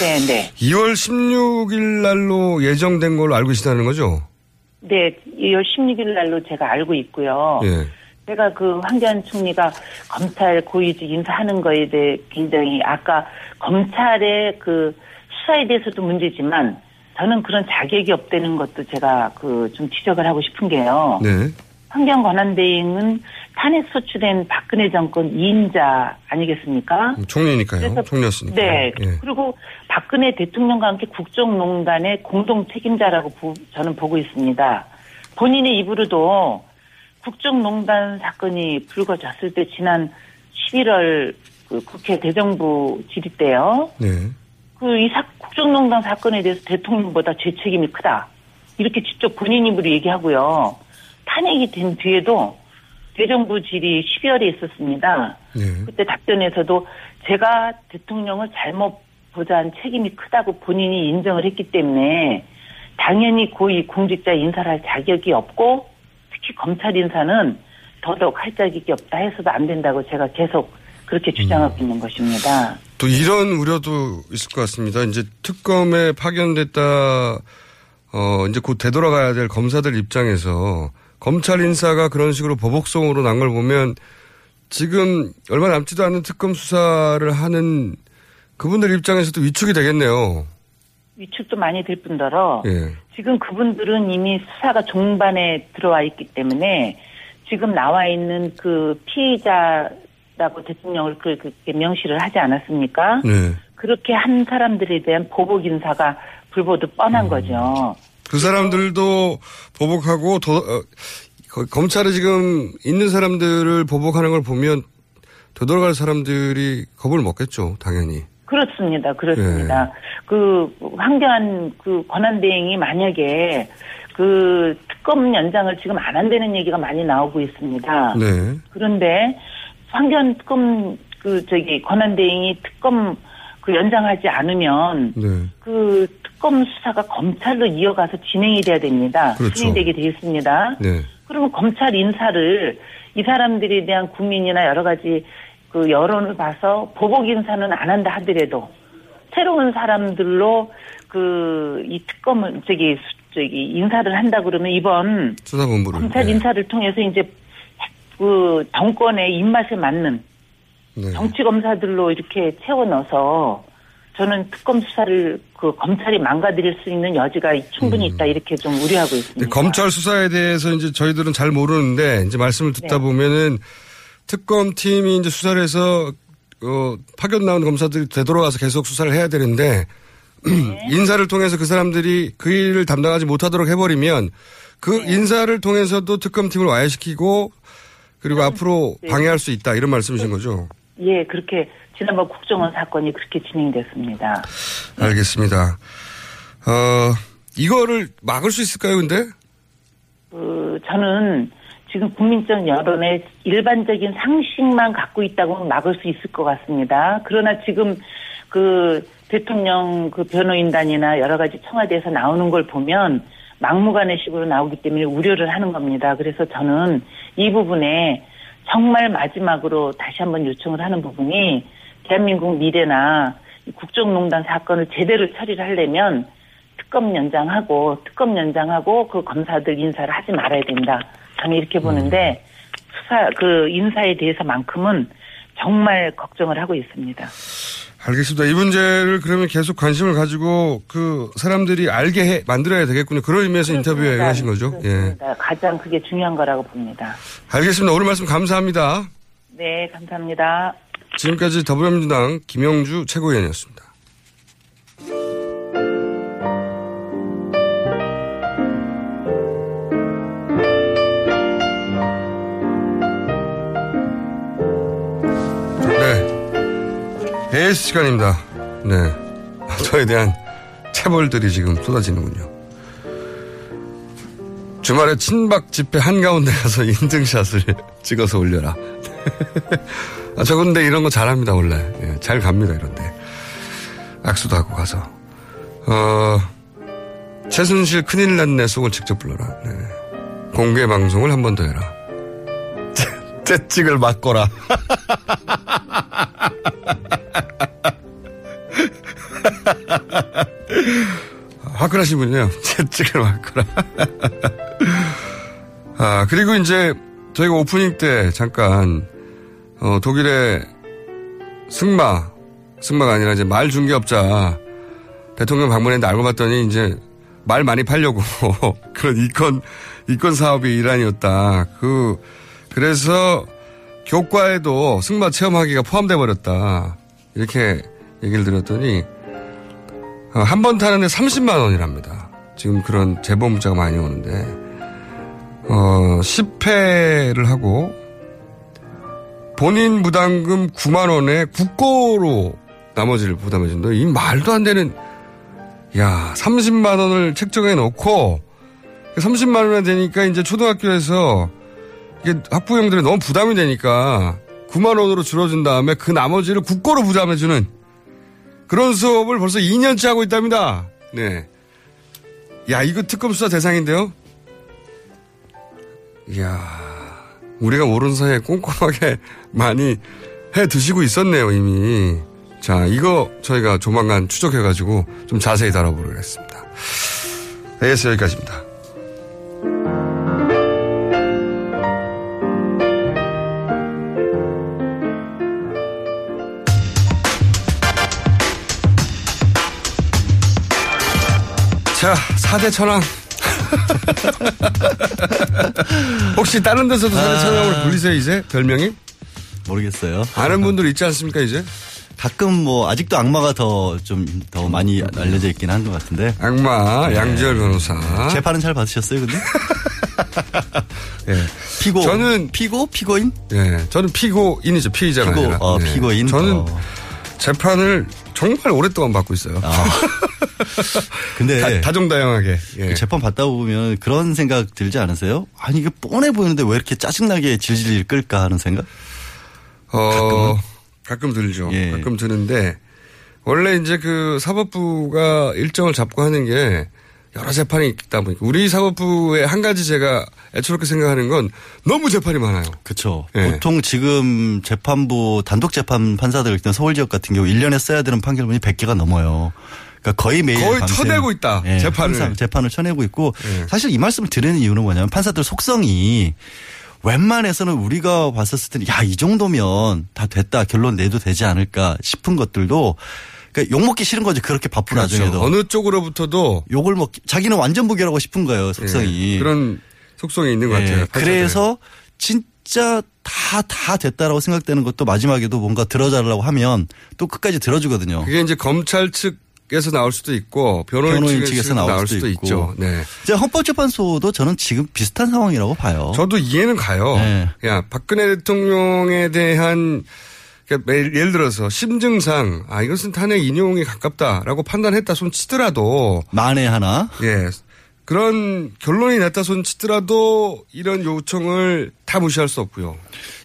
네, 네. 2월 16일 날로 예정된 걸로 알고 계시다는 거죠? 네, 2월 16일 날로 제가 알고 있고요. 예. 제가 그 황교안 총리가 검찰 고위직 인사하는 거에 대해 굉장히 아까 검찰의 그 수사에 대해서도 문제지만 저는 그런 자격이 없다는 것도 제가 그 좀 지적을 하고 싶은 게요. 네. 환경 권한대행은 탄핵 소추된 박근혜 정권 2인자 아니겠습니까? 총리니까요. 그래서- 총리였으니까. 네. 예. 그리고 박근혜 대통령과 함께 국정농단의 공동 책임자라고 보- 저는 보고 있습니다. 본인의 입으로도 국정농단 사건이 불거졌을 때 지난 11월 그 국회 대정부 질의 때요. 네. 그이 국정농단 사건에 대해서 대통령보다 제 책임이 크다. 이렇게 직접 본인 입으로 얘기하고요. 탄핵이 된 뒤에도 대정부 질의 12월에 있었습니다. 네. 그때 답변에서도 제가 대통령을 잘못 보좌한 책임이 크다고 본인이 인정을 했기 때문에 당연히 고위 공직자 인사를 할 자격이 없고 특히 검찰 인사는 더더욱 할 자격이 없다 해서도 안 된다고 제가 계속 그렇게 주장하고 음. 있는 것입니다. 또 이런 우려도 있을 것 같습니다. 이제 특검에 파견됐다, 어, 이제 곧 되돌아가야 될 검사들 입장에서 검찰 인사가 그런 식으로 보복성으로 난 걸 보면 지금 얼마 남지도 않은 특검 수사를 하는 그분들 입장에서도 위축이 되겠네요. 위축도 많이 될 뿐더러 예. 지금 그분들은 이미 수사가 종반에 들어와 있기 때문에 지금 나와 있는 그 피의자라고 대통령을 그- 그렇게 명시를 하지 않았습니까? 네. 그렇게 한 사람들에 대한 보복 인사가 불보듯 뻔한 거죠. 그 사람들도 보복하고 더, 어, 거- 검찰에 지금 있는 사람들을 보복하는 걸 보면 되돌아갈 사람들이 겁을 먹겠죠, 당연히. 그렇습니다. 그렇습니다. 그 황교안 그 권한 대행이 만약에 그 특검 연장을 지금 안 한다는 얘기가 많이 나오고 있습니다. 네. 그런데 황교안 특검 그 저기 권한 대행이 특검 그 연장하지 않으면 네. 그 특검 수사가 검찰로 이어가서 진행이 돼야 됩니다. 그렇죠. 진행되게 되어 있습니다. 네. 그러면 검찰 인사를 이 사람들에 대한 국민이나 여러 가지 그 여론을 봐서 보복 인사는 안 한다 하더라도 새로운 사람들로 그 이 특검을 저기 수- 저기 인사를 한다 그러면 이번 수사본부를. 검찰 네. 인사를 통해서 이제 그 정권의 입맛에 맞는 네. 정치 검사들로 이렇게 채워 넣어서 저는 특검 수사를 그 검찰이 망가뜨릴 수 있는 여지가 충분히 있다 이렇게 좀 우려하고 있습니다. 네, 검찰 수사에 대해서 이제 저희들은 잘 모르는데 이제 말씀을 듣다 네. 보면은 특검 팀이 이제 수사를 해서 어, 파견 나온 검사들이 되돌아가서 계속 수사를 해야 되는데 네. 인사를 통해서 그 사람들이 그 일을 담당하지 못하도록 해버리면 그 네. 인사를 통해서도 특검 팀을 와해시키고 그리고 앞으로 네. 방해할 수 있다 이런 말씀이신 거죠? 예, 그렇게 지난번 국정원 사건이 그렇게 진행됐습니다. 알겠습니다. 어, 이거를 막을 수 있을까요, 근데? 그 저는 지금 국민적 여론의 일반적인 상식만 갖고 있다고 막을 수 있을 것 같습니다. 그러나 지금 그 대통령 그 변호인단이나 여러 가지 청와대에서 나오는 걸 보면 막무가내 식으로 나오기 때문에 우려를 하는 겁니다. 그래서 저는 이 부분에 정말 마지막으로 다시 한번 요청을 하는 부분이 대한민국 미래나 국정농단 사건을 제대로 처리를 하려면 특검 연장하고 특검 연장하고 그 검사들 인사를 하지 말아야 된다. 저는 이렇게 보는데 수사 그 인사에 대해서만큼은 정말 걱정을 하고 있습니다. 알겠습니다. 이 문제를 그러면 계속 관심을 가지고 그 사람들이 알게 해, 만들어야 되겠군요. 그런 의미에서 인터뷰에 하신 거죠. 예. 가장 그게 중요한 거라고 봅니다. 알겠습니다. 오늘 말씀 감사합니다. 네, 감사합니다. 지금까지 더불어민주당 김영주 최고위원이었습니다. AS 시간입니다. 네. 저에 대한 체벌들이 지금 쏟아지는군요. 주말에 친박 집회 한가운데 가서 인증샷을 찍어서 올려라. 아, 저 근데 이런 거 잘합니다, 원래. 예, 잘 갑니다, 이런데. 악수도 하고 가서. 어, 최순실 큰일 났네 속을 직접 불러라. 네. 공개 방송을 한 번 더 해라. 채찍을 맞거라. 화끈하신 분이요. 채찍을 맞거라. 아, 그리고 이제 저희가 오프닝 때 잠깐 어, 독일의 승마, 승마가 아니라 이제 말 중개업자 대통령 방문했는데 알고 봤더니 이제 말 많이 팔려고 그런 이권, 이권 사업이 일환이었다. 그, 그래서 교과에도 승마 체험하기가 포함돼 버렸다. 이렇게 얘기를 들었더니 어, 한번 타는데 30만 원이랍니다. 지금 그런 제보 문자가 많이 오는데 어, 10회를 하고 본인 부담금 9만 원에 국고로 나머지를 부담해 준다. 이 말도 안 되는 야 30만 원을 책정해 놓고 30만 원이 되니까 이제 초등학교에서 이게 학부형들이 너무 부담이 되니까 9만 원으로 줄어준 다음에 그 나머지를 국고로 부담해주는 그런 수업을 벌써 2년째 하고 있답니다. 네. 야 이거 특검 수사 대상인데요. 이야 우리가 모르는 사이에 꼼꼼하게 많이 해 드시고 있었네요 이미. 자 이거 저희가 조만간 추적해가지고 좀 자세히 다뤄보겠습니다. AS 여기까지입니다. 자, 4대 천왕. 혹시 다른 데서도 4대 천왕으로 불리세요, 이제? 별명이? 모르겠어요. 아는 분들 있지 않습니까, 이제? 가끔 뭐, 아직도 악마가 더 좀더 많이 알려져 있긴 한 것 같은데. 악마, 양지열 변호사. 재판은 잘 받으셨어요, 근데? 예. 피고. 저는. 피고? 피고인? 예. 저는 피고인이죠, 피의자가 피고, 아니라. 어, 네. 피고인? 저는 어. 재판을 정말 오랫동안 받고 있어요. 아. 근데 다, 다종다양하게 예. 그 재판 받다 보면 그런 생각 들지 않으세요? 아니 이게 뻔해 보이는데 왜 이렇게 짜증나게 질질 끌까 하는 생각? 어, 가끔 들죠. 예. 가끔 드는데 원래 이제 그 사법부가 일정을 잡고 하는 게 여러 재판이 있다 보니까 우리 사법부의 한 가지 제가 애초롭게 생각하는 건 너무 재판이 많아요. 그렇죠. 예. 보통 지금 재판부 단독 재판 판사들 일단 서울 지역 같은 경우 1년에 써야 되는 판결문이 100개가 넘어요. 그러니까 거의 매일 거의 쳐내고 있다, 예, 재판을. 재판을 쳐내고 있고 예. 사실 이 말씀을 드리는 이유는 뭐냐면 판사들 속성이 웬만해서는 우리가 봤었을 때는 야 이 정도면 다 됐다 결론 내도 되지 않을까 싶은 것들도 그러니까 욕 먹기 싫은 거지 그렇게 바쁜 그렇죠. 와중에도 어느 쪽으로부터도 욕을 먹기 자기는 완전 무결하고 싶은 거예요 속성이 예, 그런 속성이 있는 것 예, 같아요. 그래서 진짜 다, 다 됐다라고 생각되는 것도 마지막에도 뭔가 들어달라고 하면 또 끝까지 들어주거든요. 그게 이제 검찰 측 에서 나올 수도 있고 변호인, 변호인 측에서, 측에서 나올 수도 수도. 있죠. 네. 이제 헌법재판소도 저는 지금 비슷한 상황이라고 봐요. 저도 이해는 가요. 네. 야, 박근혜 대통령에 대한 그러니까 예를 예를 들어서 심증상 아 이것은 탄핵 인용에 가깝다라고 판단했다 손 치더라도 만에 하나 예 그런 결론이 났다 손 치더라도 이런 요청을 다 무시할 수 없고요.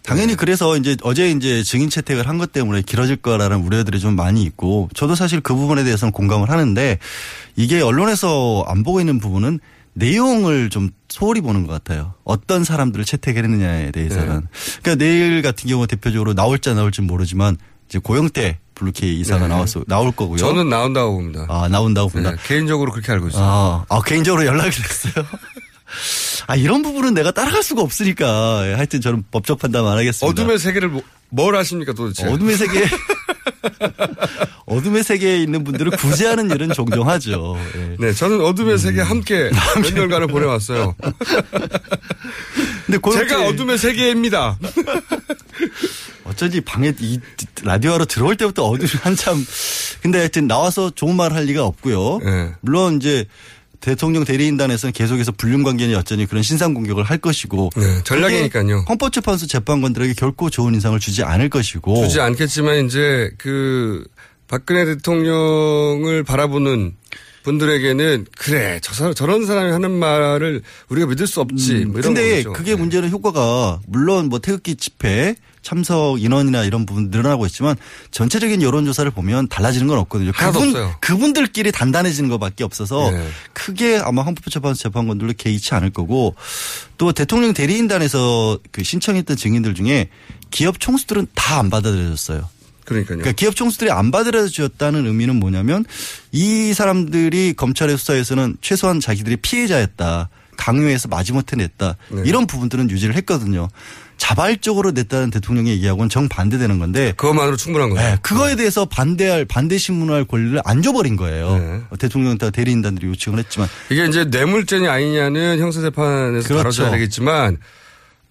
당연히 그래서 이제 어제 이제 증인 채택을 한 것 때문에 길어질 거라는 우려들이 좀 많이 있고 저도 사실 그 부분에 대해서는 공감을 하는데 이게 언론에서 안 보고 있는 부분은 내용을 좀 소홀히 보는 것 같아요. 어떤 사람들을 채택했느냐에 대해서는. 그러니까 내일 같은 경우 대표적으로 나올지 안 나올지 모르지만 이제 고영태 블루케이 이사가 네. 나왔어 나올 거고요. 저는 나온다고 봅니다. 아 나온다고 본다. 네, 개인적으로 그렇게 알고 있어요. 아, 아, 개인적으로 연락이 됐어요. 아 이런 부분은 내가 따라갈 수가 없으니까 예, 하여튼 저는 법적 판단 안 하겠습니다. 어둠의 세계를 뭐- 뭘 아십니까 도대체? 어둠의 세계 어둠의 세계에 있는 분들을 구제하는 일은 종종 하죠. 예. 네, 저는 어둠의 세계 음. 함께 몇 년간을 보내왔어요. 근데 제가 어둠의 세계입니다. 어쩐지 방에 이 라디오하러 들어올 때부터 어둠이 한참 근데 하여튼 나와서 좋은 말 할 리가 없고요. 네. 물론 이제 대통령 대리인단에서는 계속해서 불륜관계는 여전히 그런 신상 공격을 할 것이고 네, 전략이니까요. 헌법재판소 재판관들에게 결코 좋은 인상을 주지 않을 것이고 주지 않겠지만 이제 그 박근혜 대통령을 바라보는 분들에게는 그래 저 사람 저런 사람이 하는 말을 우리가 믿을 수 없지. 뭐 이런 음, 근데 거죠. 그게 문제는 효과가 물론 뭐 태극기 집회 참석 인원이나 이런 부분 늘어나고 있지만 전체적인 여론조사를 보면 달라지는 건 없거든요. 그분, 없어요. 그분들끼리 단단해지는 것밖에 없어서 네. 크게 아마 헌법재판소 재판관들도 개의치 않을 거고 또 대통령 대리인단에서 그 신청했던 증인들 중에 기업 총수들은 다 안 받아들여졌어요. 그러니까요. 그러니까 기업 총수들이 안 받아들여졌다는 의미는 뭐냐면 이 사람들이 검찰의 수사에서는 최소한 자기들이 피해자였다. 강요해서 마지못해 냈다. 네. 이런 부분들은 유지를 했거든요. 자발적으로 냈다는 대통령의 얘기하고는 정반대되는 건데 그것만으로 충분한 거죠. 네, 그거에 대해서 반대할 반대 신문할 권리를 안 줘버린 거예요. 네. 대통령한테 대리인단들이 요청을 했지만 이게 이제 뇌물죄냐 아니냐는 형사재판에서 그렇죠. 다뤄져야 되겠지만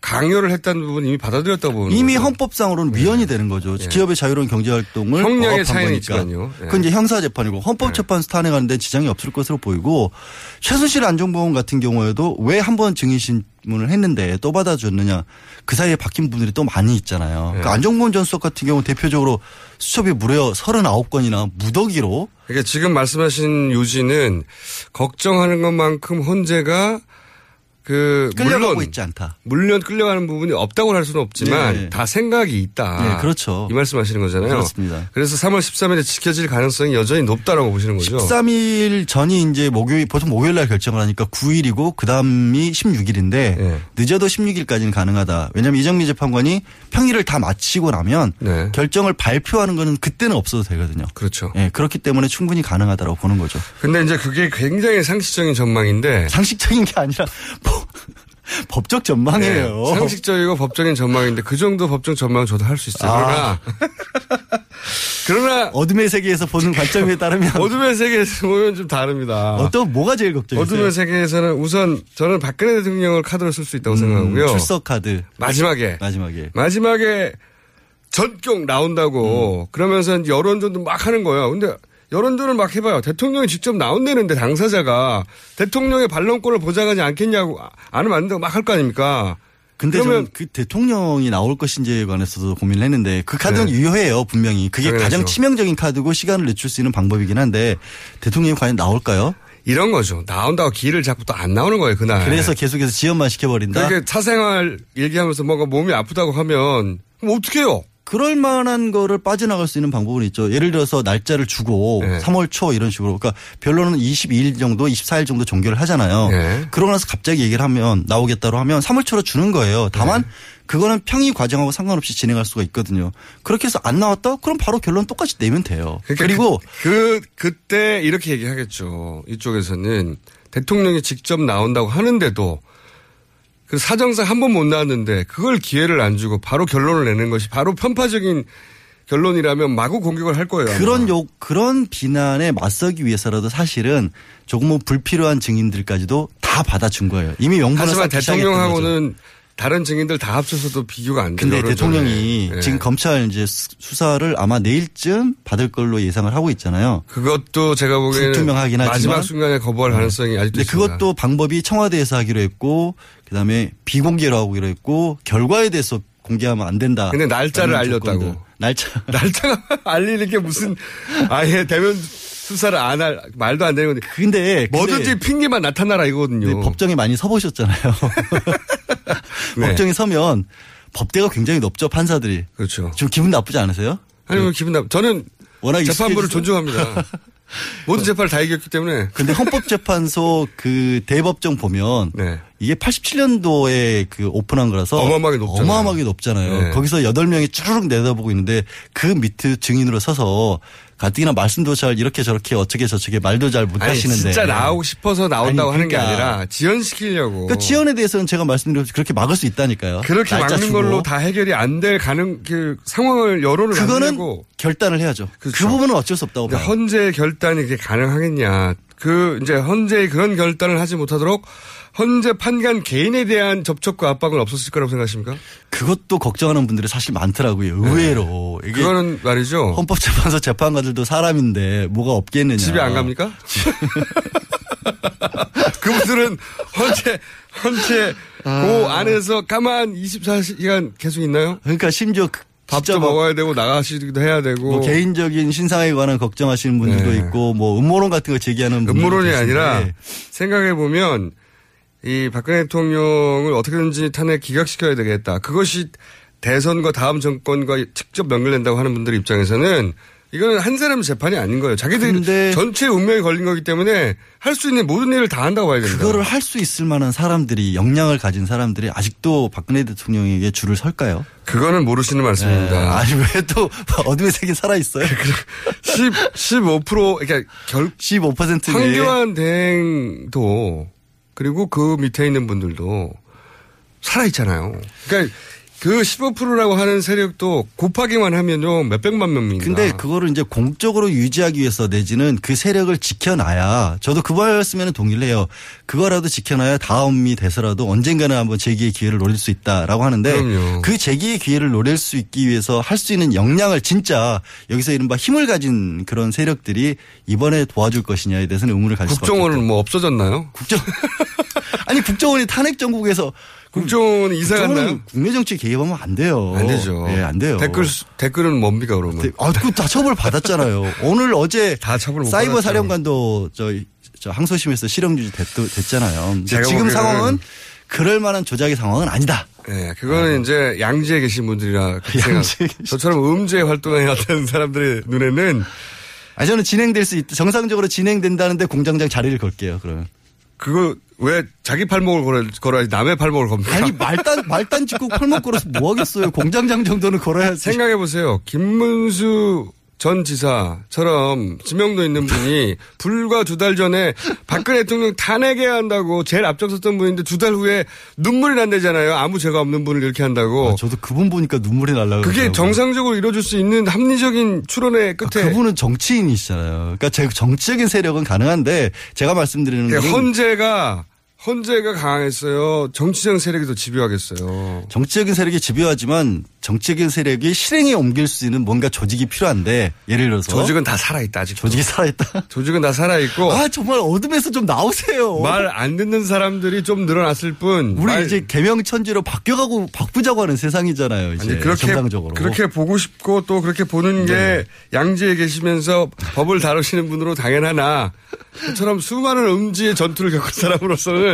강요를 했다는 부분 이미 받아들였다고 보는 이미. 헌법상으로는 위헌이 되는 거죠. 기업의 자유로운 경제활동을 네. 형량의 차이는 거니까. 있지만요. 네. 그건 이제 형사재판이고 헌법재판소 탄핵하는데 지장이 없을 것으로 보이고 최순실 안종범 같은 경우에도 왜 한 번 증인신 문을 했는데 또 받아줬느냐 그 사이에 바뀐 분들이 또 많이 있잖아요. 네. 그 안종범 전 수석 같은 경우 대표적으로 수첩이 무려 39건이나 무더기로 그러니까 지금 말씀하신 요지는 걱정하는 것만큼 헌재가 그 끌려가고 물론 있지 않다. 물론 끌려가는 부분이 없다고 할 수는 없지만 네. 다 생각이 있다. 네, 그렇죠. 이 말씀하시는 거잖아요. 그렇습니다. 그래서 3월 13일에 지켜질 가능성이 여전히 높다라고 보시는 거죠. 13일 전이 이제 목요일, 보통 목요일 날 결정을 하니까 9일이고 그 다음이 16일인데 네. 늦어도 16일까지는 가능하다. 왜냐하면 이정미 재판관이 평일을 다 마치고 나면 네. 결정을 발표하는 거는 그때는 없어도 되거든요. 그렇죠. 예, 그렇기 때문에 충분히 가능하다고 보는 거죠. 근데 이제 그게 굉장히 상식적인 전망인데 상식적인 게 아니라 뭐 법적 전망이에요. 네, 상식적이고 법적인 전망인데 그 정도 법적 전망은 저도 할 수 있어요. 아. 그러나 그러나 어둠의 세계에서 보는 관점에 따르면 어둠의 세계에서 보면 좀 다릅니다. 어떤 뭐가 제일 걱정이세요? 어둠의 세계에서는 우선 저는 박근혜 대통령을 카드로 쓸 수 있다고 생각하고요. 음, 출석 카드 마지막에 마지막에 마지막에 전격 나온다고 그러면서 이제 여론전도 막 하는 거예요. 근데 여론전을 막 해봐요. 대통령이 직접 나온다는데 당사자가 대통령의 반론권을 보장하지 않겠냐고 안 하면 안 된다고 막 할 거 아닙니까? 근데 그러면 그 대통령이 나올 것인지에 관해서도 고민을 했는데 그 카드는 네. 유효해요 분명히 그게 당연하죠. 가장 치명적인 카드고 시간을 늦출 수 있는 방법이긴 한데 대통령이 과연 나올까요? 이런 거죠. 나온다고 기회를 잡고 또 안 나오는 거예요, 그날. 그래서 계속해서 지연만 시켜버린다. 그렇게 사생활 얘기하면서 뭔가 몸이 아프다고 하면 어떻게 해요? 그럴 만한 거를 빠져나갈 수 있는 방법은 있죠. 예를 들어서 날짜를 주고 네. 3월 초 이런 식으로. 그러니까 변론은 22일 정도, 24일 정도 종결을 하잖아요. 네. 그러고 나서 갑자기 얘기를 하면 나오겠다고 하면 3월 초로 주는 거예요. 다만 네. 그거는 평의 과정하고 상관없이 진행할 수가 있거든요. 그렇게 해서 안 나왔다? 그럼 바로 결론 똑같이 내면 돼요. 그러니까 그리고 그, 그, 때 이렇게 얘기하겠죠. 이쪽에서는 대통령이 직접 나온다고 하는데도 그 사정상 한 번 못 나왔는데 그걸 기회를 안 주고 바로 결론을 내는 것이 바로 편파적인 결론이라면 마구 공격을 할 거예요. 그런 욕, 그런 비난에 맞서기 위해서라도 사실은 조금 뭐 불필요한 증인들까지도 다 받아준 거예요. 이미 명분을 하지만 시작했던 거죠. 대통령하고는 다른 증인들 다 합쳐서도 비교가 안 돼요. 근데. 대통령이 예. 지금 검찰 이제 수- 수사를 아마 내일쯤 받을 걸로 예상을 하고 있잖아요. 그것도 제가 보기에는 불투명하긴 하지만 마지막 순간에 거부할 가능성이 아직도 있습니다. 그것도 방법이 청와대에서 하기로 했고 그다음에 비공개로 하기로 했고 결과에 대해서 공개하면 안 된다. 근데 날짜를 알렸다고. 조건들. 날짜. 날짜가 알리는 게 무슨 아예 대면 수사를 안 할 말도 안 되는 건데. 근데 뭐든지 핑계만 나타나라 이거거든요. 법정에 많이 서보셨잖아요. 네. 법정에 서면 법대가 굉장히 높죠 판사들이. 그렇죠. 좀 기분 나쁘지 않으세요? 아니 뭐 기분 나. 저는 워낙 재판부를? 존중합니다. 모든 재판을 다 이겼기 때문에. 근데 헌법재판소 그 대법정 보면 이게 87년도에 그 오픈한 거라서 네. 어마어마하게 높잖아요. 어마어마하게 높잖아요. 네. 거기서 8명이 쭈르륵 내다보고 있는데 그 밑에 증인으로 서서 가뜩이나 말씀도 잘 이렇게 저렇게 어떻게 저렇게 말도 잘 못하시는데 진짜 나오고 싶어서 나온다고 아니, 하는 게 그러니까. 아니라 지연시키려고. 그 지연에 대해서는 제가 말씀드린 그렇게 막을 수 있다니까요. 그렇게 막는 주고. 걸로 다 해결이 안 될 가능 그 상황을 여론을 그거는 결단을 해야죠. 그 부분은 어쩔 수 없다고 봐요. 헌재의 결단이 그게 가능하겠냐. 그 이제 헌재의 그런 결단을 하지 못하도록 헌재 판관 개인에 대한 접촉과 압박은 없었을 거라고 생각하십니까? 그것도 걱정하는 분들이 사실 많더라고요. 의외로. 이게 네. 그거는 말이죠. 헌법재판소 재판관들도 사람인데 뭐가 없겠느냐. 집에 안 갑니까? 그분들은 헌재 헌재 그 안에서 가만 24시간 계속 있나요? 그러니까 심지어 그- 밥도 먹어야 되고 나가시기도 해야 되고 뭐 개인적인 신상에 관한 걱정하시는 분들도 네. 있고 뭐 음모론 같은 거 제기하는 분들도 음모론이 아니라 생각해 보면 이 박근혜 대통령을 어떻게든지 탄핵 기각시켜야 되겠다. 그것이 대선과 다음 정권과 직접 연결된다고 하는 분들 입장에서는 이거는 한 사람 재판이 아닌 거예요. 자기들이 전체 운명이 걸린 거기 때문에 할 수 있는 모든 일을 다 한다고 봐야 된다. 그거를 할 수 있을 만한 사람들이 역량을 가진 사람들이 아직도 박근혜 대통령에게 줄을 설까요? 그거는 모르시는 말씀입니다. 네. 아니 왜 또 어둠의 색이 살아 있어요? 10, 15% 그러니까 결 15% 황교안 대행도 그리고 그 밑에 있는 분들도 살아 있잖아요. 그러니까 그 15%라고 하는 세력도 곱하기만 하면요 몇백만 명입니다. 근데 그거를 이제 공적으로 유지하기 위해서 내지는 그 세력을 지켜놔야 저도 그 말씀에는 동의를 해요. 그거라도 지켜놔야 다음이 돼서라도 언젠가는 한번 재기의 기회를 노릴 수 있다라고 하는데 그럼요. 그 재기의 기회를 노릴 수 있기 위해서 할 수 있는 역량을 진짜 여기서 이른바 힘을 가진 그런 세력들이 이번에 도와줄 것이냐에 대해서는 의문을 가질 수밖에 없죠. 국정원은 뭐 없어졌나요? 국정 아니 국정원이 탄핵 정국에서 국정원 이사 갔나요? 국내 정치 개입하면 안 돼요. 안 되죠. 예, 안 돼요. 댓글 수- 댓글은 뭡니까 그러면? 아, 그다 처벌 받았잖아요. 오늘 어제 다 처벌 못 사이버 받았죠. 사령관도 저, 저 항소심에서 실형 유지 됐, 제가 지금 상황은 그럴 만한 조작의 상황은 아니다. 네, 그거는 이제 양지에 계신 분들이라 생각. 양지에 저처럼 음주에 활동해 왔던 사람들의 눈에는 아 저는 진행될 수 있, 정상적으로 진행된다는데 공장장 자리를 걸게요. 그러면. 그거 왜 자기 팔목을 걸어, 걸어야지 남의 팔목을 겁니까? 아니 말단 말단 짓고 팔목 걸어서 뭐 하겠어요. 공장장 정도는 걸어야지. 생각해 보세요. 김문수 전 지사처럼 지명도 있는 분이 불과 두 달 전에 박근혜 대통령 탄핵해야 한다고 제일 앞장섰던 분인데 두 달 후에 눈물이 난다잖아요. 아무 죄가 없는 분을 이렇게 한다고. 아, 저도 그분 보니까 눈물이 날라 그게. 정상적으로 이루어질 수 있는 합리적인 추론의 끝에 아, 그분은 정치인이시잖아요. 그러니까 제 정치적인 세력은 가능한데 제가 말씀드리는 그러니까 건 헌재가 헌재가 강했어요. 정치적 세력이 더 집요하겠어요. 정치적인 세력이 집요하지만 정치적인 세력이 실행에 옮길 수 있는 뭔가 조직이 필요한데 예를 들어서 조직은 다 살아있다 아직. 조직이 살아있다. 조직은 다 살아있고. 아 정말 어둠에서 좀 나오세요. 말 안 듣는 사람들이 좀 늘어났을 뿐. 우리 말- 이제 개명천지로 바뀌어가고 바꾸자고 하는 세상이잖아요. 이제 아니 그렇게 정상적으로. 그렇게 보고 싶고 또 그렇게 보는 게 네. 양지에 계시면서 법을 다루시는 분으로 당연하나 저처럼 수많은 음지의 전투를 겪은 사람으로서는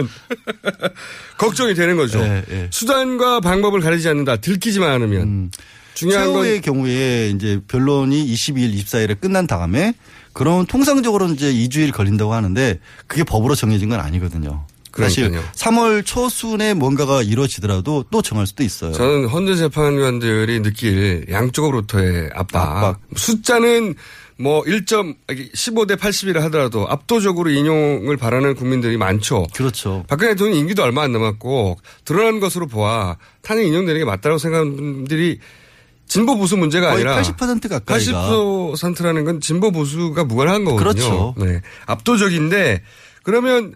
걱정이 되는 거죠. 네, 네. 수단과 방법을 가리지 않는다. 들키지만 않으면 중요한 건 최후의 경우에 이제 변론이 22일, 24일에 끝난 다음에 그럼 통상적으로 이제 2주일 걸린다고 하는데 그게 법으로 정해진 건 아니거든요. 사실 그러니까요. 3월 초순에 뭔가가 이루어지더라도 또 정할 수도 있어요. 저는 헌재 재판관들이 느낄 양쪽으로부터의 압박. 숫자는 뭐 1점 15대 80이라 하더라도 압도적으로 인용을 바라는 국민들이 많죠. 그렇죠. 박근혜 대통령 임기도 얼마 안 남았고 드러난 것으로 보아 탄핵 인용되는 게 맞다고 생각하는 분들이 진보 보수 문제가 아니라 80% 가까이가 80%라는 건 진보 보수가 무관한 거거든요. 그렇죠. 네. 압도적인데 그러면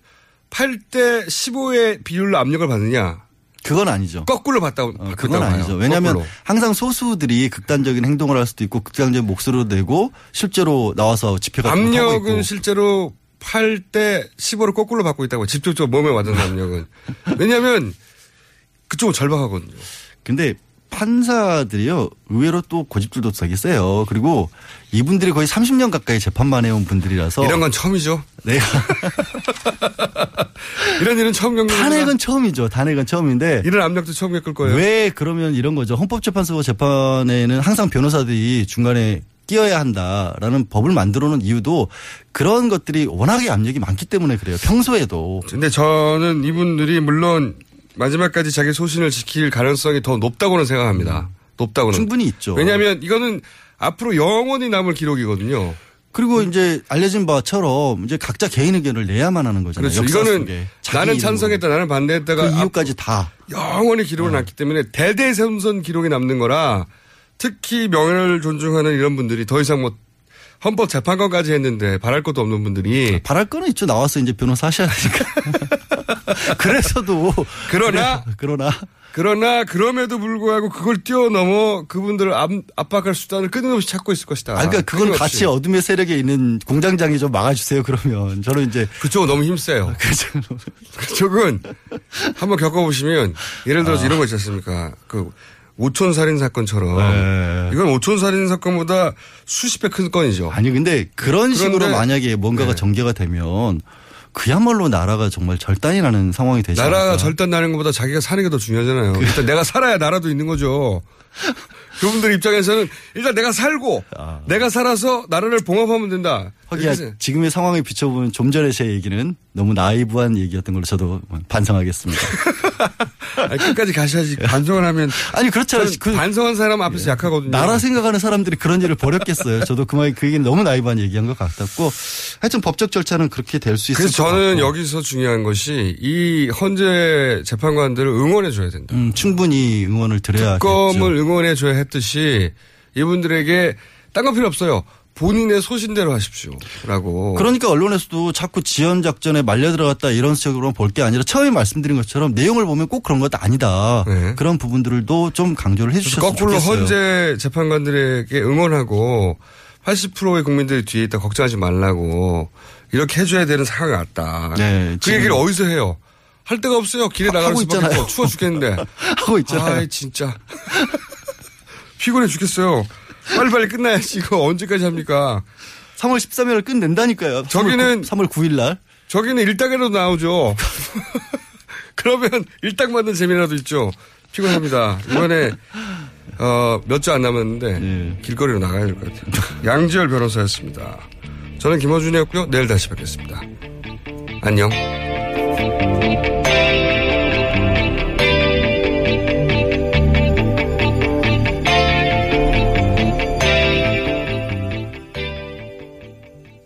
8대 15의 비율로 압력을 받느냐? 그건 아니죠. 거꾸로 받다 어, 그건 아니죠. 왜냐하면 항상 소수들이 극단적인 행동을 할 수도 있고 극단적인 목소리를 내고 실제로 나와서 집회 같은 거 하고 압력은. 실제로 8대 15를 거꾸로 받고 있다고 직접적으로 몸에 와닿는 압력은. 왜냐하면 그쪽은 절박하거든요. 근데 판사들이요 의외로 또 고집들도 되게 세요. 그리고 이분들이 거의 30년 가까이 재판만 해온 분들이라서 이런 건 처음이죠. 네. 이런 일은 처음 겪는 탄핵은 처음이죠. 탄핵은 처음인데 이런 압력도 처음 겪을 거예요. 왜 그러면 이런 거죠. 헌법재판소 재판에는 항상 변호사들이 중간에 바뀌어야 한다라는 법을 만들어 놓은 이유도 그런 것들이 워낙에 압력이 많기 때문에 그래요. 평소에도. 근데 저는 이분들이 물론 마지막까지 자기 소신을 지킬 가능성이 더 높다고는 생각합니다. 높다고는. 충분히 있죠. 왜냐하면 이거는 앞으로 영원히 남을 기록이거든요. 그리고 이제 알려진 바처럼 이제 각자 개인 의견을 내야만 하는 거잖아요. 그렇죠. 이거는 나는. 찬성했다, 나는 반대했다가 그 이유까지 다. 영원히 기록을 남기 때문에 대대손손 기록이 남는 거라 특히 명예를 존중하는 이런 분들이 더 이상 뭐 헌법 재판관까지 했는데 바랄 것도 없는 분들이 바랄 거는 있죠. 나와서 이제 변호사 하셔야 되니까. 그래서도 그러나 그러나 그러나 그럼에도 불구하고 그걸 뛰어넘어 그분들을 압, 압박할 수단을 끊임없이 찾고 있을 것이다. 아, 그러니까 그건. 같이 어둠의 세력에 있는 공장장이 좀 막아주세요. 그러면 저는 이제 그쪽은 너무 힘세요. 그쪽은 한번 겪어보시면 예를 들어서 아. 이런 거 있지 않습니까? 그 오촌 살인 사건처럼 네. 이건 오촌 살인 사건보다 수십 배 큰 건이죠. 아니 근데 그런 식으로 만약에 뭔가가 네. 전개가 되면 그야말로 나라가 정말 절단이 나는 상황이 되지 나라가 않을까. 절단 나는 것보다 자기가 사는 게 더 중요하잖아요. 일단 내가 살아야 나라도 있는 거죠. 그분들 입장에서는 일단 내가 살고 내가 살아서 나라를 봉합하면 된다. 하기야 지금의 상황에 비춰보면 좀 전에 제 얘기는 너무 나이브한 얘기였던 걸로 저도 반성하겠습니다. 아니, 끝까지 가셔야지 반성을 하면 아니 그렇잖아요. 저는 반성한 사람 앞에서 약하거든요. 나라 생각하는 사람들이 그런 일을 벌였겠어요. 저도 그 말이 그 얘기는 너무 나이브한 얘기한 것 같았고 하여튼 법적 절차는 그렇게 될 수 있을 그래서 것 저는. 여기서 중요한 것이 이 헌재 재판관들을 응원해 줘야 된다. 음, 충분히 응원을 드려야 겠죠. 응원해 줘야 했듯이 이분들에게 딴거 필요 없어요. 본인의 소신대로 하십시오라고. 그러니까 언론에서도 자꾸 지연 작전에 말려 들어갔다 이런 식으로 볼 게 아니라 처음에 말씀드린 것처럼 내용을 보면 꼭 그런 것도 아니다. 그런 부분들도 좀 강조를 해주셨으면 네. 거꾸로 좋겠어요. 헌재 재판관들에게 응원하고 80%의 국민들이 뒤에 있다 걱정하지 말라고 이렇게 해줘야 되는 상황이 왔다. 네, 그 얘기를 어디서 해요? 할 데가 없어요. 길에 하고 수밖에. 없고 추워 죽겠는데. 하고 있잖아요. 아 진짜. 피곤해 죽겠어요. 빨리빨리 끝나야지. 이거 언제까지 합니까? 3월 13일을 끝낸다니까요. 저기는 3월 9일 날. 저기는 일당이라도 나오죠. 그러면 일당 받는 재미라도 있죠. 피곤합니다. 이번에 어, 몇 주 안 남았는데 네. 길거리로 나가야 될 것 같아요. 양지열 변호사였습니다. 저는 김어준이었고요. 내일 다시 뵙겠습니다. 안녕.